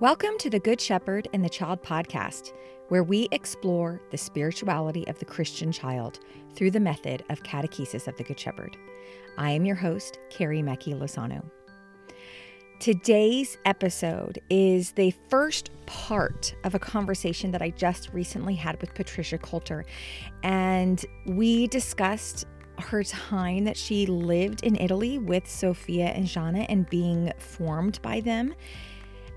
Welcome to the Good Shepherd and the Child podcast, where we explore the spirituality of the Christian child through the method of catechesis of the Good Shepherd. I am your host, Carrie Mecki Lozano. Today's episode is the first part of a conversation that I just recently had with Patricia Coulter. And we discussed her time that she lived in Italy with Sofia and Gianna and being formed by them,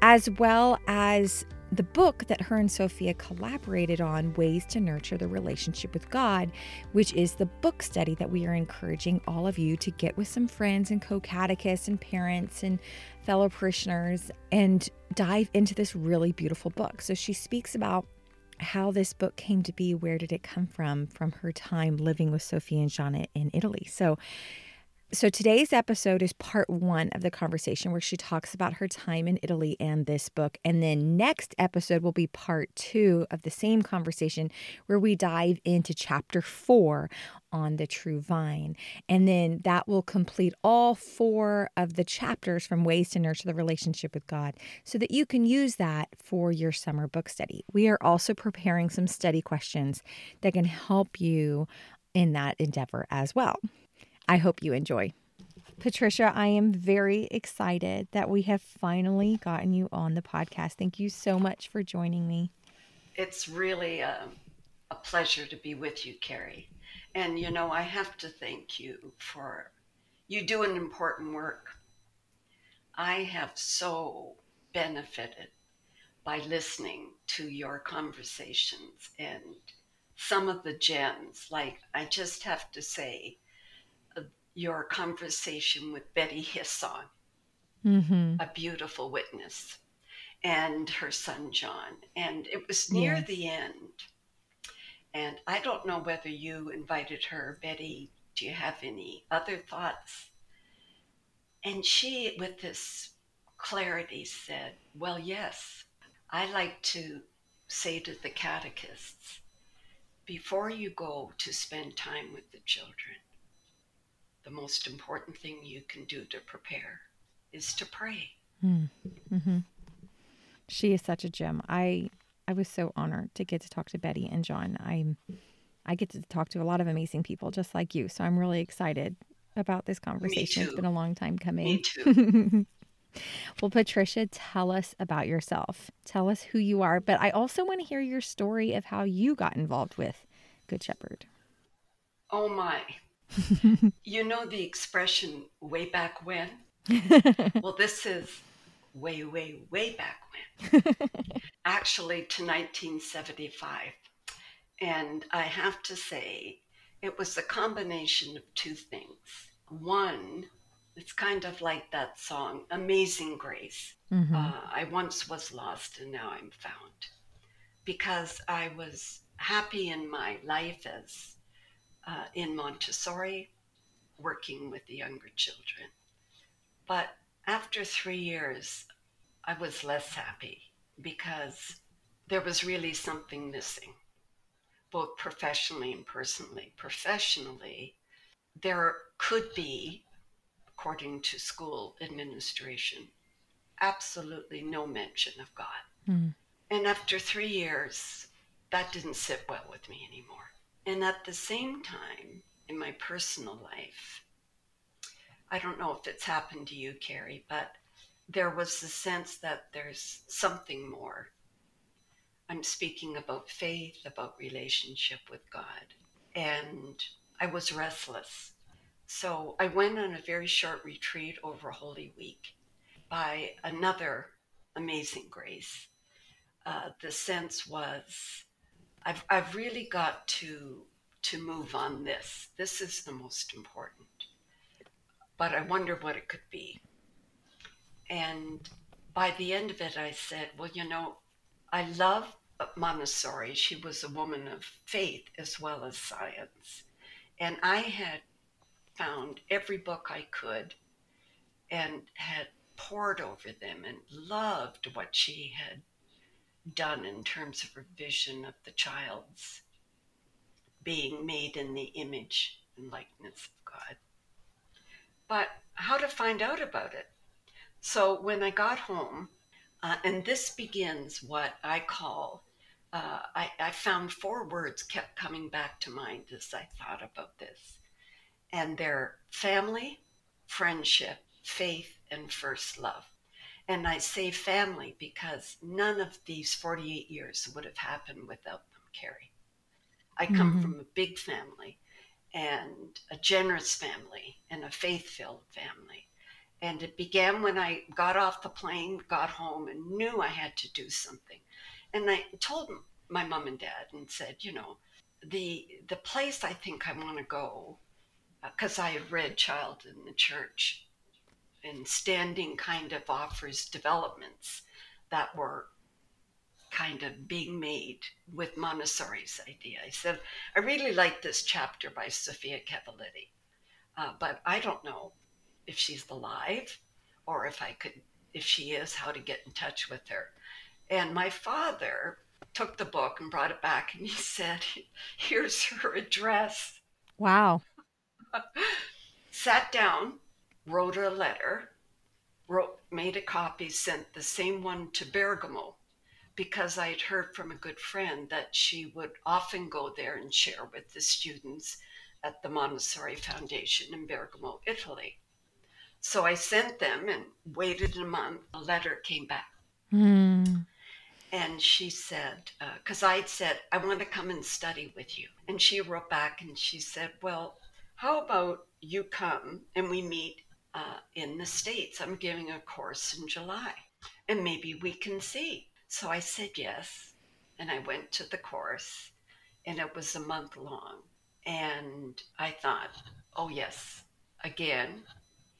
as well as the book that her and Sofia collaborated on, Ways to Nurture the Relationship with God, which is the book study that we are encouraging all of you to get with some friends and co catechists and parents and fellow parishioners and dive into this really beautiful book. So she speaks about how this book came to be. Where did it come from? From her time living with Sophie and Gianna in Italy. So, so today's episode is part one of the conversation where she talks about her time in Italy and this book. And then next episode will be part two of the same conversation where we dive into chapter four on the true vine. And then that will complete all four of the chapters from ways to nurture the relationship with God so that you can use that for your summer book study. We are also preparing some study questions that can help you in that endeavor as well. I hope you enjoy. Patricia, I am very excited that we have finally gotten you on the podcast. Thank you so much for joining me. It's really a, a pleasure to be with you, Carrie. And you know, I have to thank you for you do an important work. I have so benefited by listening to your conversations and some of the gems. Like, I just have to say, your conversation with Betty Hissong, mm-hmm. a beautiful witness, and her son John. And it was near yes. the end. And I don't know whether you invited her, Betty. Do you have any other thoughts? And she, with this clarity, said, Well, yes, I like to say to the catechists, before you go to spend time with the children, the most important thing you can do to prepare is to pray. Mm. hmm She is such a gem. I I was so honored to get to talk to Betty and John. I'm I get to talk to a lot of amazing people just like you. So I'm really excited about this conversation. It's been a long time coming. Me too. well, Patricia, tell us about yourself. Tell us who you are, but I also want to hear your story of how you got involved with Good Shepherd. Oh my you know the expression way back when? well, this is way, way, way back when. Actually, to 1975. And I have to say, it was a combination of two things. One, it's kind of like that song, Amazing Grace. Mm-hmm. Uh, I once was lost and now I'm found. Because I was happy in my life as uh, in Montessori, working with the younger children. But after three years, I was less happy because there was really something missing, both professionally and personally. Professionally, there could be, according to school administration, absolutely no mention of God. Mm. And after three years, that didn't sit well with me anymore. And at the same time, in my personal life, I don't know if it's happened to you, Carrie, but there was the sense that there's something more. I'm speaking about faith, about relationship with God. And I was restless. So I went on a very short retreat over Holy Week by another amazing grace. Uh, the sense was I've, I've really got to to move on this. This is the most important. But I wonder what it could be. And by the end of it, I said, well, you know, I love Montessori. She was a woman of faith as well as science. And I had found every book I could and had pored over them and loved what she had done in terms of revision of the child's being made in the image and likeness of God. But how to find out about it? So when I got home, Uh, and this begins what I call, uh, I, I found four words kept coming back to mind as I thought about this. And they're family, friendship, faith, and first love. And I say family because none of these 48 years would have happened without them, Carrie. I come mm-hmm. from a big family and a generous family and a faith filled family. And it began when I got off the plane, got home, and knew I had to do something. And I told my mom and dad and said, you know, the the place I think I want to go, because uh, I had read Child in the Church, and Standing kind of offers developments that were kind of being made with Montessori's idea. I said, I really like this chapter by Sofia Cavalletti, uh, but I don't know if she's alive or if I could, if she is, how to get in touch with her. And my father took the book and brought it back and he said, Here's her address. Wow. Sat down, wrote a letter, wrote, made a copy, sent the same one to Bergamo because I had heard from a good friend that she would often go there and share with the students at the Montessori Foundation in Bergamo, Italy. So I sent them and waited a month. A letter came back. Mm. And she said, because uh, I'd said, I want to come and study with you. And she wrote back and she said, Well, how about you come and we meet uh, in the States? I'm giving a course in July and maybe we can see. So I said yes, and I went to the course, and it was a month long. And I thought, oh, yes, again,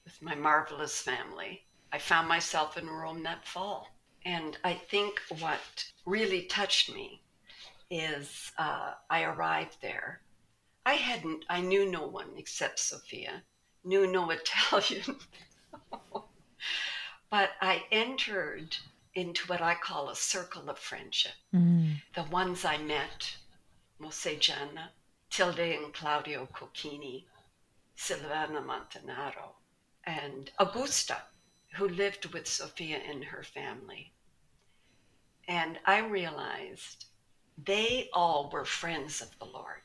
with my marvelous family. I found myself in Rome that fall. And I think what really touched me is uh, I arrived there. I hadn't, I knew no one except Sofia, knew no Italian. but I entered into what I call a circle of friendship. Mm. The ones I met, say Gianna, Tilde and Claudio Cocchini, Silvana Montanaro, and Augusta, who lived with Sofia and her family. And I realized they all were friends of the Lord,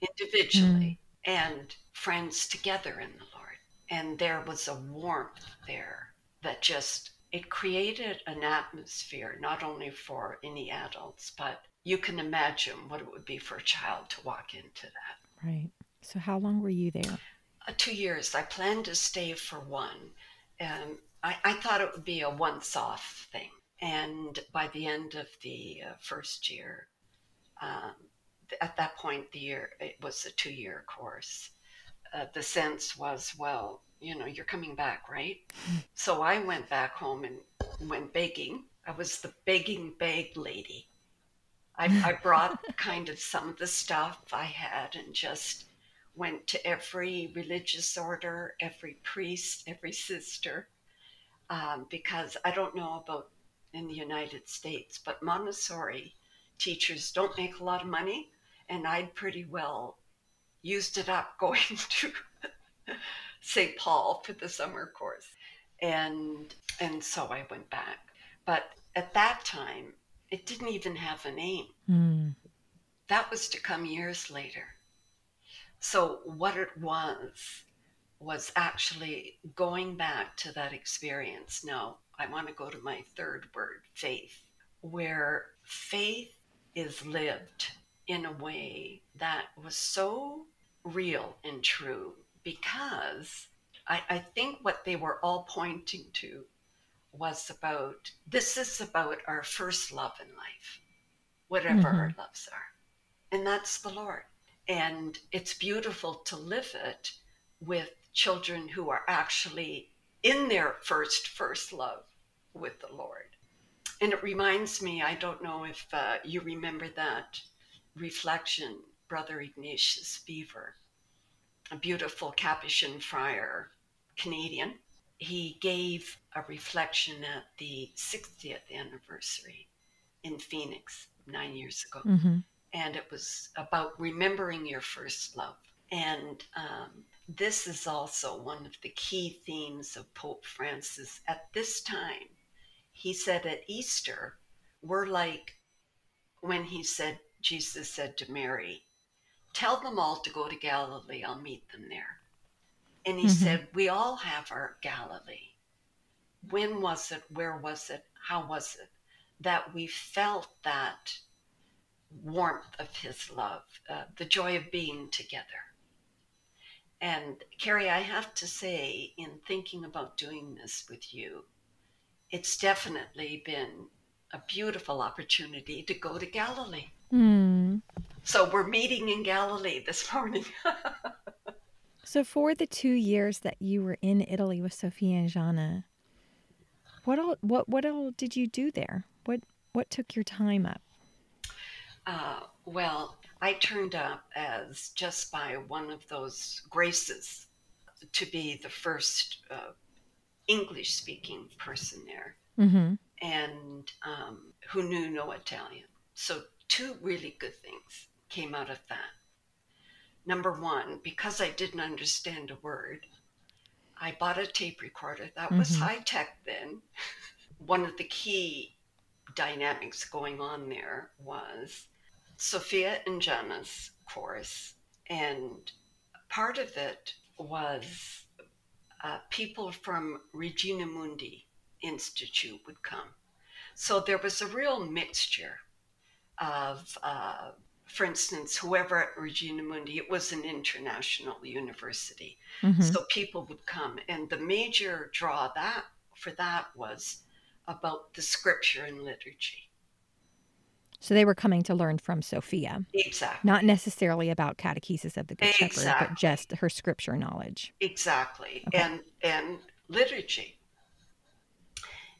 individually mm. and friends together in the Lord. And there was a warmth there that just it created an atmosphere not only for any adults, but you can imagine what it would be for a child to walk into that. Right. So, how long were you there? Uh, two years. I planned to stay for one. And I, I thought it would be a once off thing. And by the end of the uh, first year, um, at that point, the year it was a two year course. Uh, the sense was, well, you know, you're coming back, right? So I went back home and went begging. I was the begging bag lady. I, I brought kind of some of the stuff I had and just went to every religious order, every priest, every sister, um, because I don't know about in the United States, but Montessori teachers don't make a lot of money, and I'd pretty well used it up going to St. Paul for the summer course. And and so I went back. But at that time, it didn't even have a name. Mm. That was to come years later. So what it was was actually going back to that experience. Now, I want to go to my third word, faith, where faith is lived in a way that was so real and true because I, I think what they were all pointing to was about this is about our first love in life, whatever mm-hmm. our loves are. And that's the Lord. And it's beautiful to live it with children who are actually in their first, first love with the Lord. And it reminds me, I don't know if uh, you remember that reflection, Brother Ignatius Beaver, a beautiful Capuchin friar, Canadian. He gave a reflection at the 60th anniversary in Phoenix nine years ago. Mm-hmm. And it was about remembering your first love. And um, this is also one of the key themes of Pope Francis at this time. he said at Easter, we're like when he said, Jesus said to Mary, Tell them all to go to Galilee, I'll meet them there. And he mm-hmm. said, We all have our Galilee. When was it? Where was it? How was it? That we felt that warmth of his love, uh, the joy of being together. And Carrie, I have to say, in thinking about doing this with you, it's definitely been a beautiful opportunity to go to Galilee. Mm. So we're meeting in Galilee this morning. so for the two years that you were in Italy with Sofia and Gianna, what all what what all did you do there? What what took your time up? Uh, well, I turned up as just by one of those graces to be the first uh, English speaking person there mm-hmm. and um, who knew no Italian. So, two really good things came out of that. Number one, because I didn't understand a word, I bought a tape recorder. That mm-hmm. was high tech then. one of the key dynamics going on there was Sofia and Gianna's course, and part of it was uh, people from Regina Mundi Institute would come. So there was a real mixture of, uh, for instance, whoever at Regina Mundi, it was an international university. Mm-hmm. So people would come. And the major draw that for that was about the scripture and liturgy. So they were coming to learn from Sofia. Exactly. Not necessarily about catechesis of the Good exactly. Shepherd, but just her scripture knowledge. Exactly. Okay. And and liturgy.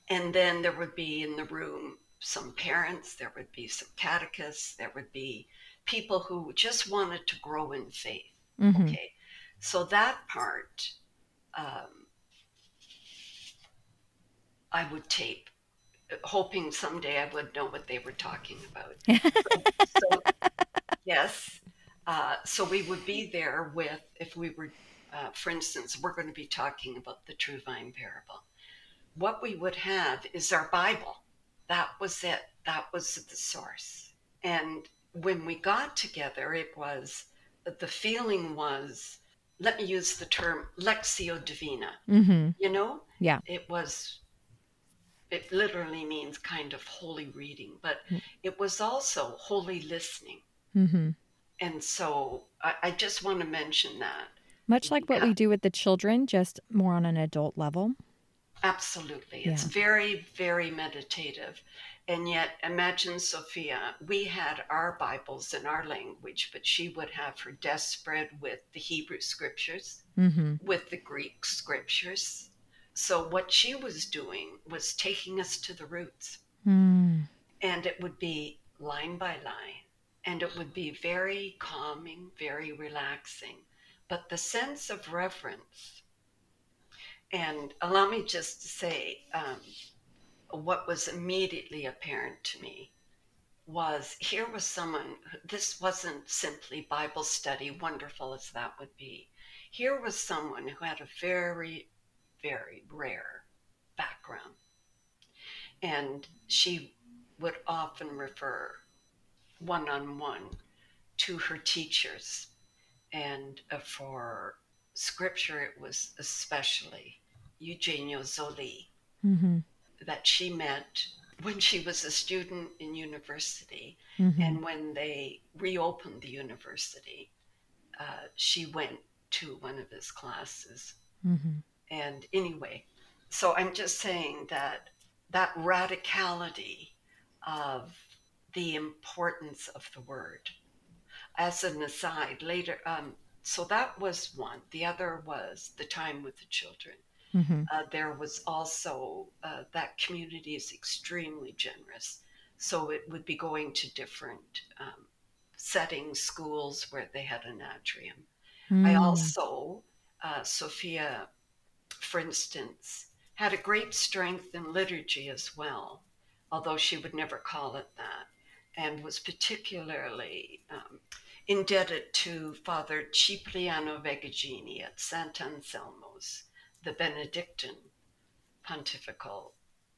And then there would be in the room some parents, there would be some catechists, there would be people who just wanted to grow in faith. Mm-hmm. Okay. So that part um, I would tape hoping someday I would know what they were talking about. so, yes. Uh, so we would be there with, if we were, uh, for instance, we're going to be talking about the true vine parable. What we would have is our Bible. That was it. That was the source. And when we got together, it was the feeling was, let me use the term lectio Divina. Mm-hmm. You know? Yeah. It was it literally means kind of holy reading, but mm. it was also holy listening. Mm-hmm. And so I, I, just want to mention that. Much like what yeah. we do with the children, just more on an adult level. Absolutely. It's very, very meditative. And yet, imagine Sofia, we had our Bibles in our language, but she would have her desk spread with the Hebrew scriptures, mm-hmm. with the Greek scriptures, so what she was doing was taking us to the roots. Mm. And it would be line by line. And it would be very calming, very relaxing. But the sense of reverence, and allow me just to say um, what was immediately apparent to me was here was someone, this wasn't simply Bible study, wonderful as that would be. Here was someone who had a very very rare background. And she would often refer one on one to her teachers. And uh, for scripture, it was especially Eugenio Zolli mm-hmm. That she met when she was a student in university. Mm-hmm. And when they reopened the university, uh, she went to one of his classes. Mm-hmm. And anyway, so I'm just saying that that radicality of the importance of the word. As an aside, later, um, so that was one. The other was the time with the children. Mm-hmm. Uh, there was also uh, that community is extremely generous. So it would be going to different um, settings, schools where they had an atrium. Mm. I also, uh, Sofia for instance, had a great strength in liturgy as well, although she would never call it that, and was particularly um, indebted to Father Cipriano Vagaggini at Sant Anselmo's, the Benedictine pontifical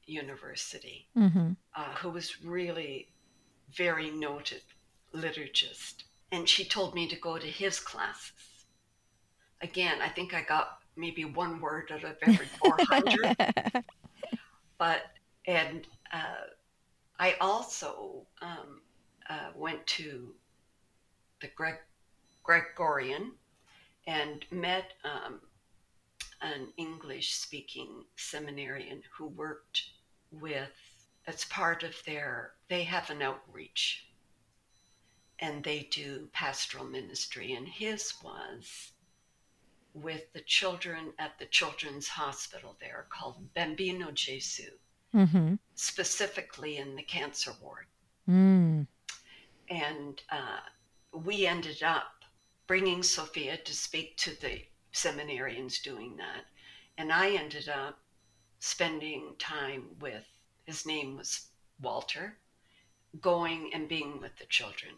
university, Mm-hmm. uh, who was really very noted liturgist. And she told me to go to his classes. Again, I think I got maybe one word out of every 400. but, and uh, I also um, uh, went to the Greg, Gregorian and met um, an English speaking seminarian who worked with, as part of their, they have an outreach and they do pastoral ministry. And his was with the children at the Children's Hospital there called Bambino Gesù, mm-hmm. specifically in the cancer ward. Mm. And uh, we ended up bringing Sofia to speak to the seminarians doing that. And I ended up spending time with, his name was Walter, going and being with the children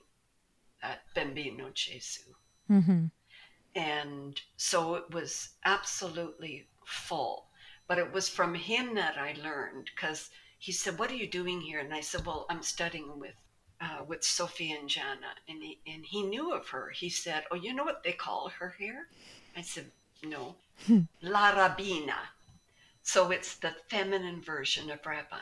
at Bambino Gesù. Mm-hmm. And so it was absolutely full. But it was from him that I learned because he said, What are you doing here? And I said, Well, I'm studying with. Uh, with Sophie and Gianna, and he, and he knew of her. He said, "Oh, you know what they call her here?" I said, "No, La Rabbina." So it's the feminine version of rabbi.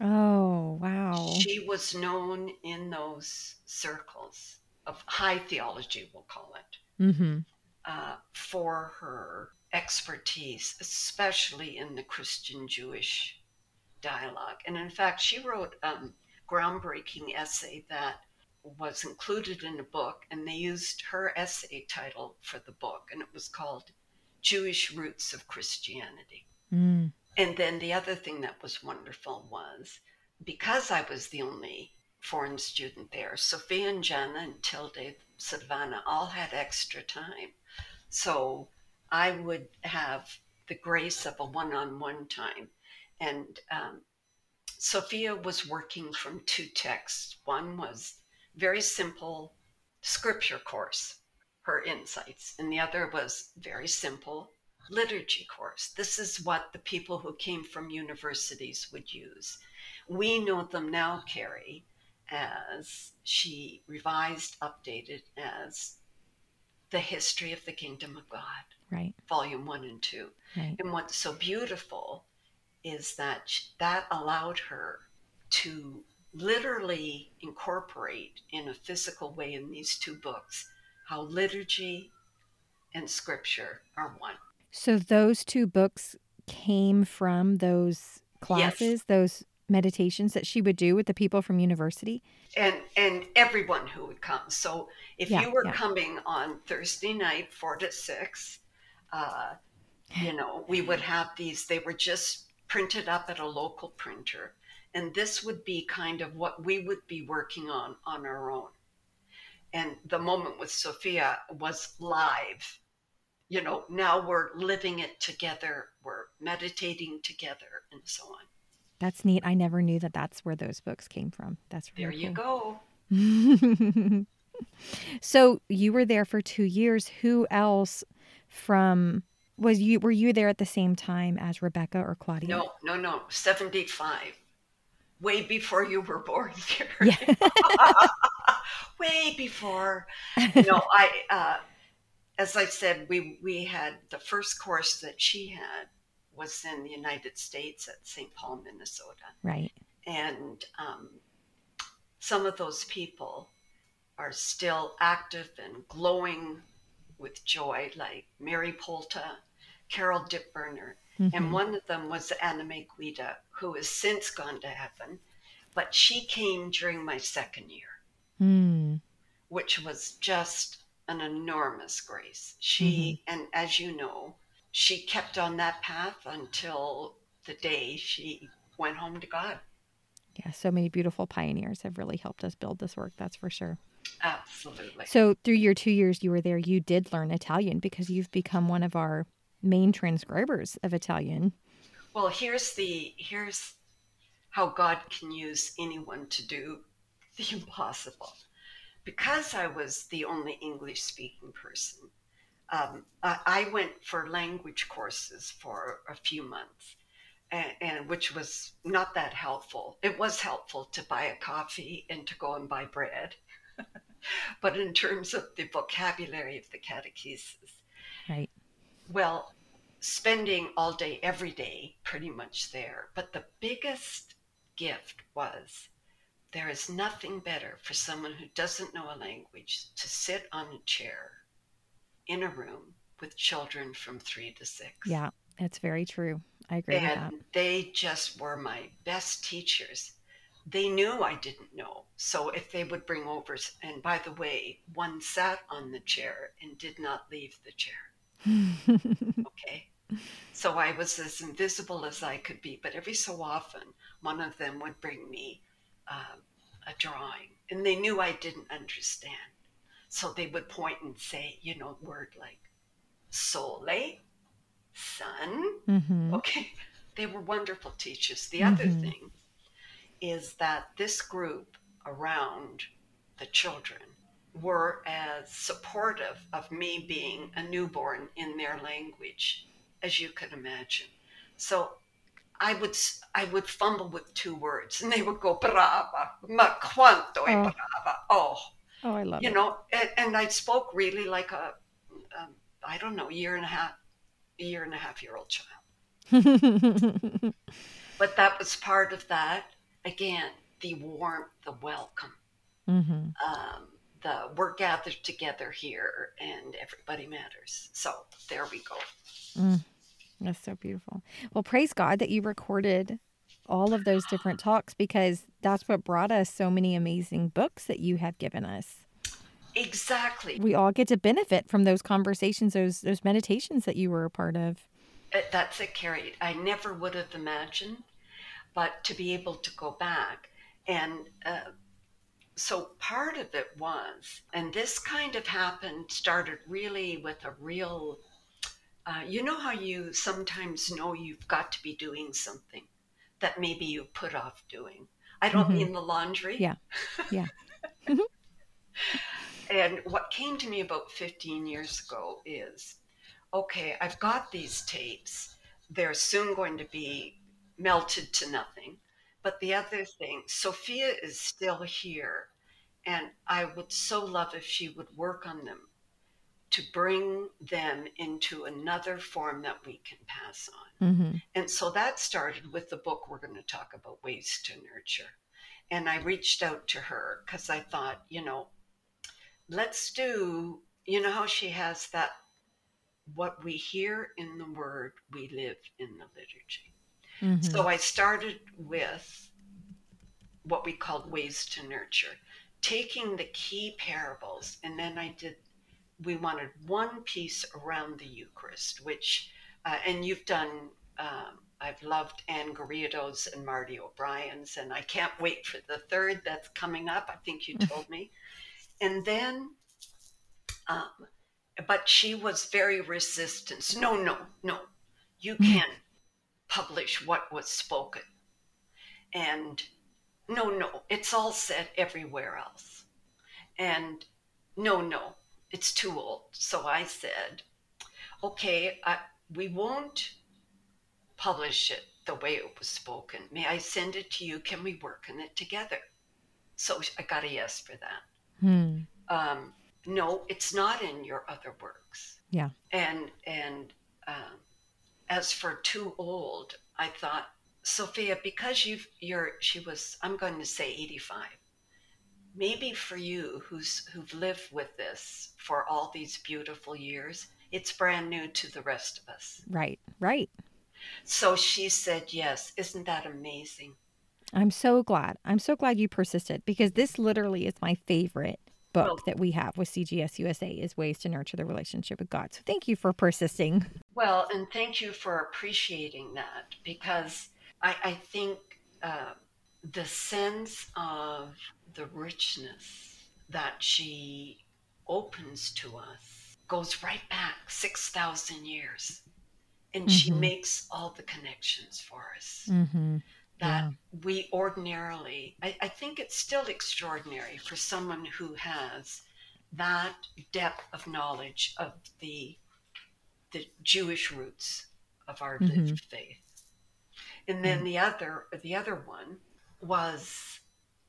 Oh, wow. She was known in those circles of high theology, we'll call it, Mm-hmm. uh, for her expertise, especially in the Christian Jewish dialogue. And in fact, she wrote a um, groundbreaking essay that was included in a book, and they used her essay title for the book, and it was called Jewish Roots of Christianity. Mm. And then the other thing that was wonderful was because I was the only foreign student there, Sofia and Gianna and Tilde Silvana all had extra time. So I would have the grace of a one on one time. And um, Sofia was working from two texts. One was very simple scripture course, her insights, and the other was very simple liturgy course. This is what the people who came from universities would use. We know them now, Carrie, as she revised, updated as the history of the kingdom of God, Right. volume one and two. Right. And what's so beautiful is that sh- that allowed her to literally incorporate in a physical way in these two books how liturgy and scripture are one. So those two books came from those classes, those meditations that she would do with the people from university. and and everyone who would come. So if Yeah, you were yeah. coming on Thursday night, four to six, uh, you know, we would have these. They were just printed up at a local printer, and this would be kind of what we would be working on on our own. And the moment with Sofia was live. You know, now we're living it together. We're meditating together, and so on. That's neat. I never knew that that's where those books came from. That's There you go. go. so you were there for two years. Who else from was you were you there at the same time as Rebecca or Claudia? No, no, no. 75. Way before you were born, Carrie. Yeah. Way before. No, I, uh, as I said, we, we had the first course that she had was in the United States at St. Paul, Minnesota. Right. And um, some of those people are still active and glowing with joy, like Mary Polta, Carol Dittberner, Mhm. and one of them was Anna Mae Guida, who has since gone to heaven. But she came during my second year, Hmm. which was just an enormous grace. She, and as you know, she kept on that path until the day she went home to God. Yeah, so many beautiful pioneers have really helped us build this work, that's for sure. Absolutely. So, through your two years you were there, you did learn Italian because you've become one of our main transcribers of Italian. Well, here's the here's how God can use anyone to do the impossible. Because I was the only English speaking person, um, I, I went for language courses for a few months, and, and, which was not that helpful. It was helpful to buy a coffee and to go and buy bread. but in terms of the vocabulary of the catechesis, right. Well, spending all day, every day, pretty much there. But the biggest gift was there is nothing better for someone who doesn't know a language to sit on a chair in a room with children from three to six. Yeah, that's very true. I agree and with that. they just were my best teachers. They knew I didn't know. So if they would bring over, and by the way, one sat on the chair and did not leave the chair. okay. So I was as invisible as I could be, but every so often, one of them would bring me uh, a drawing, and they knew I didn't understand. So they would point and say, you know, word like sole, sun. Mm-hmm. Okay. They were wonderful teachers. The mm-hmm. other thing is that this group around the children were as supportive of me being a newborn in their language as you could imagine. So I would I would fumble with two words, and they would go brava, ma quanto oh. brava. Oh, oh, I love you it. know, and, and, I spoke really like a, a I don't know, year and a half, year and a half year old child. but that was part of that. Again, the warmth, the welcome. Mm-hmm. Um, the we're gathered together here and everybody matters. So there we go. Mm. That's so beautiful. Well, praise God that you recorded all of those different talks because that's what brought us so many amazing books that you have given us. Exactly. We all get to benefit from those conversations, those those meditations that you were a part of. Uh, that's it, Carrie. I never would have imagined, but to be able to go back and uh, so part of it was, and this kind of happened, started really with a real uh, you know how you sometimes know you've got to be doing something that maybe you put off doing. I don't mm-hmm. mean the laundry. Yeah. Yeah. and what came to me about 15 years ago is okay, I've got these tapes. They're soon going to be melted to nothing. But the other thing, Sofia is still here. And I would so love if she would work on them to bring them into another form that we can pass on. Mm-hmm. And so that started with the book we're going to talk about, Ways to Nurture. And I reached out to her because I thought, you know, let's do, you know, how she has that what we hear in the word, we live in the liturgy. Mm-hmm. So I started with what we called Ways to Nurture, taking the key parables, and then I did we wanted one piece around the Eucharist, which, uh, and you've done, um, I've loved Ann Garrido's and Marty O'Brien's, and I can't wait for the third that's coming up. I think you told me. And then, um, but she was very resistant. No, no, no, you hmm. can't publish what was spoken. And no, no, it's all said everywhere else. And no, no, it's too old. So I said, okay, I, we won't publish it the way it was spoken. May I send it to you? Can we work on it together? So I got a yes for that. Hmm. Um, no, it's not in your other works. Yeah. And and um, as for too old, I thought Sofia, because you've you're she was I'm going to say 85 maybe for you who's who've lived with this for all these beautiful years, it's brand new to the rest of us. Right, right. So she said yes. Isn't that amazing? I'm so glad. I'm so glad you persisted because this literally is my favorite book that we have with CGS USA is ways to nurture the relationship with God. So thank you for persisting. Well, and thank you for appreciating that because I, I think uh, the sense of the richness that she opens to us goes right back 6,000 years. And mm-hmm. she makes all the connections for us mm-hmm. That yeah. we ordinarily, I, I think it's still extraordinary for someone who has that depth of knowledge of the, the Jewish roots of our mm-hmm. faith. And then the other the other one was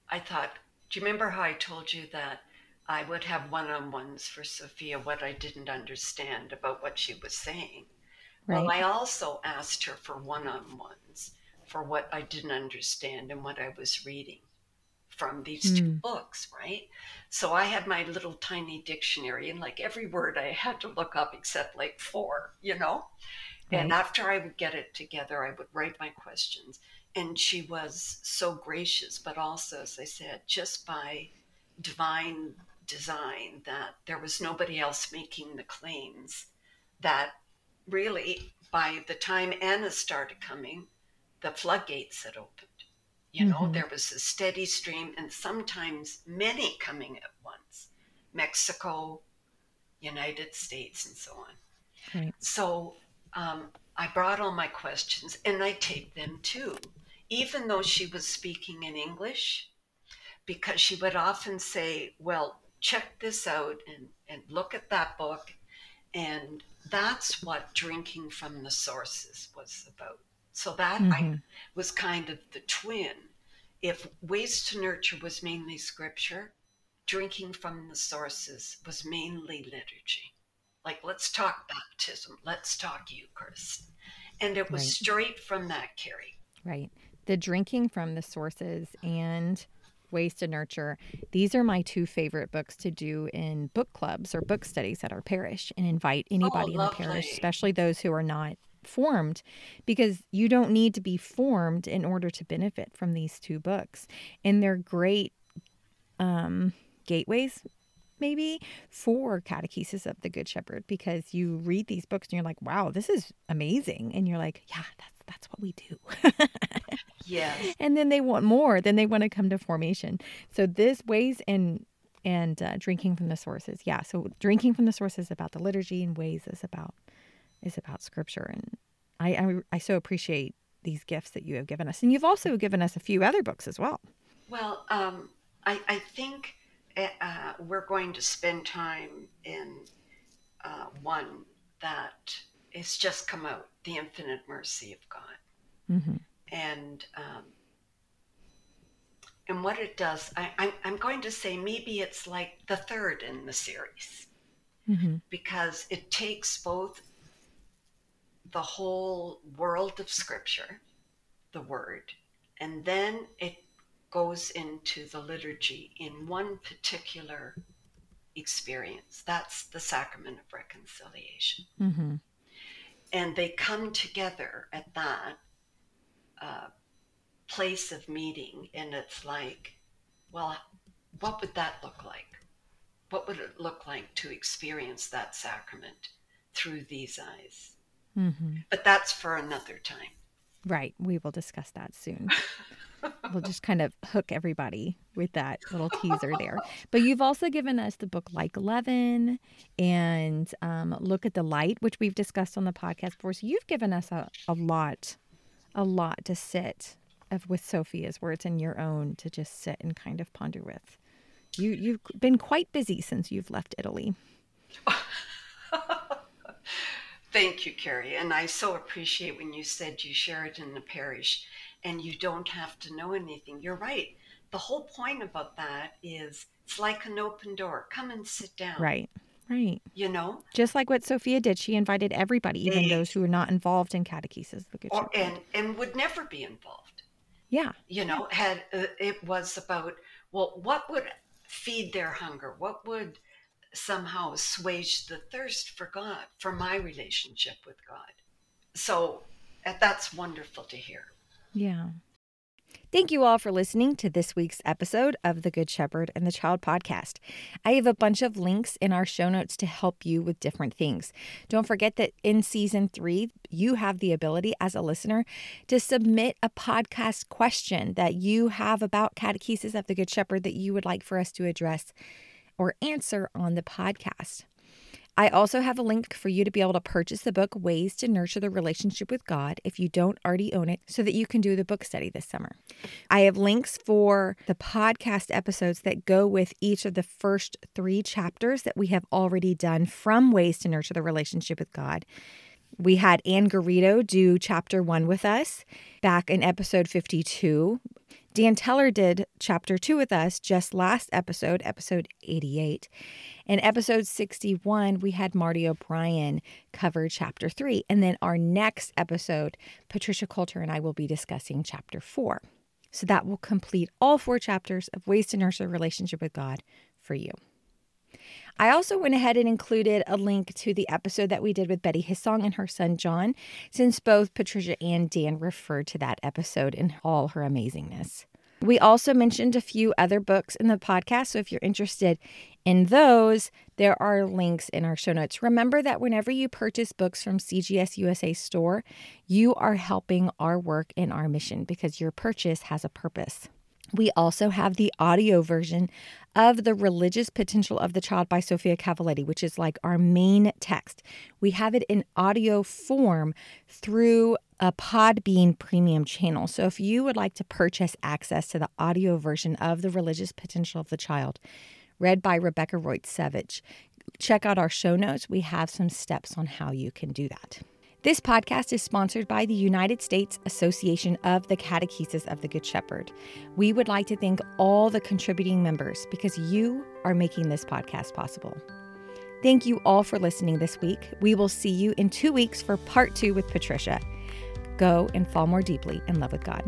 I thought, do you remember how I told you that I would have one-on-ones for Sofia what I didn't understand about what she was saying. Right. Well, I also asked her for one-on-ones for what I didn't understand and what I was reading from these mm. two hmm. books, right? So I had my little tiny dictionary, and like every word I had to look up except like four, you know? Right. And after I would get it together, I would write my questions. And she was so gracious, but also, as I said, just by divine design that there was nobody else making the claims, that really, by the time Anna started coming, the floodgates had opened. You know, mm-hmm. there was a steady stream and sometimes many coming at once Mexico, United States, and so on. Right. So um, I brought all my questions and I taped them too, even though she was speaking in English, because she would often say, Well, check this out and, and look at that book. And that's what drinking from the sources was about. So that mm-hmm. I was kind of the twin. If Ways to Nurture was mainly scripture, drinking from the sources was mainly liturgy. Like, let's talk baptism, let's talk Eucharist. And it was right. straight from that, Carrie. Right. The drinking from the sources and Ways to Nurture. These are my two favorite books to do in book clubs or book studies at our parish and invite anybody oh, in the parish, especially those who are not formed because you don't need to be formed in order to benefit from these two books. And they're great um, gateways, maybe, for catechesis of the Good Shepherd because you read these books and you're like, wow, this is amazing. And you're like, yeah, that's that's what we do. yes. And then they want more. Then they want to come to formation. So this ways and and uh, drinking from the sources. Yeah. So drinking from the sources about the liturgy and ways is about is about scripture. And I, I, I so appreciate these gifts that you have given us. And you've also given us a few other books as well. Well, um, I, I think eh, uh, we're going to spend time in uh, one that has just come out The Infinite Mercy of God. Mm-hmm. And um, and what it does, I, I'm, I'm going to say maybe it's like the third in the series mm-hmm. because it takes both the whole world of Scripture, the Word, and then it goes into the liturgy in one particular experience. That's the sacrament of reconciliation. Mm-hmm. And they come together at that uh, place of meeting, and it's like, well, what would that look like? What would it look like to experience that sacrament through these eyes? Mm-hmm. But that's for another time. Right. We will discuss that soon. we'll just kind of hook everybody with that little teaser there. But you've also given us the book Like Leaven and um, Look at the Light, which we've discussed on the podcast before. So you've given us a, a lot, a lot to sit of with Sofia's words and your own to just sit and kind of ponder with. You you've been quite busy since you've left Italy. Thank you, Carrie. And I so appreciate when you said you share it in the parish and you don't have to know anything. You're right. The whole point about that is it's like an open door. Come and sit down. Right. Right. You know? Just like what Sofia did. She invited everybody, even those who are not involved in catechesis. Or, and, and would never be involved. Yeah. You know, had uh, it was about, well, what would feed their hunger? What would somehow assuage the thirst for God, for my relationship with God. So uh, that's wonderful to hear. Yeah. Thank you all for listening to this week's episode of the Good Shepherd and the Child podcast. I have a bunch of links in our show notes to help you with different things. Don't forget that in season three, you have the ability as a listener to submit a podcast question that you have about catechesis of the Good Shepherd that you would like for us to address or answer on the podcast. I also have a link for you to be able to purchase the book Ways to Nurture the Relationship with God if you don't already own it so that you can do the book study this summer. I have links for the podcast episodes that go with each of the first three chapters that we have already done from Ways to Nurture the Relationship with God We had Ann Garrido do chapter one with us back in episode 52. Dan Teller did chapter two with us just last episode, episode 88. In episode 61, we had Marty O'Brien cover chapter three. And then our next episode, Patricia Coulter and I will be discussing chapter four. So that will complete all four chapters of Ways to Nurture a Relationship with God for you. I also went ahead and included a link to the episode that we did with Betty Hissong and her son John, since both Patricia and Dan referred to that episode in all her amazingness. We also mentioned a few other books in the podcast, so if you're interested in those, there are links in our show notes. Remember that whenever you purchase books from CGS USA store, you are helping our work in our mission because your purchase has a purpose. We also have the audio version of The Religious Potential of the Child by Sofia Cavalletti, which is like our main text. We have it in audio form through a Podbean premium channel. So if you would like to purchase access to the audio version of The Religious Potential of the Child, read by Rebecca Reuter-Savage, check out our show notes. We have some steps on how you can do that. This podcast is sponsored by the United States Association of the Catechesis of the Good Shepherd. We would like to thank all the contributing members because you are making this podcast possible. Thank you all for listening this week. We will see you in two weeks for part two with Patricia. Go and fall more deeply in love with God.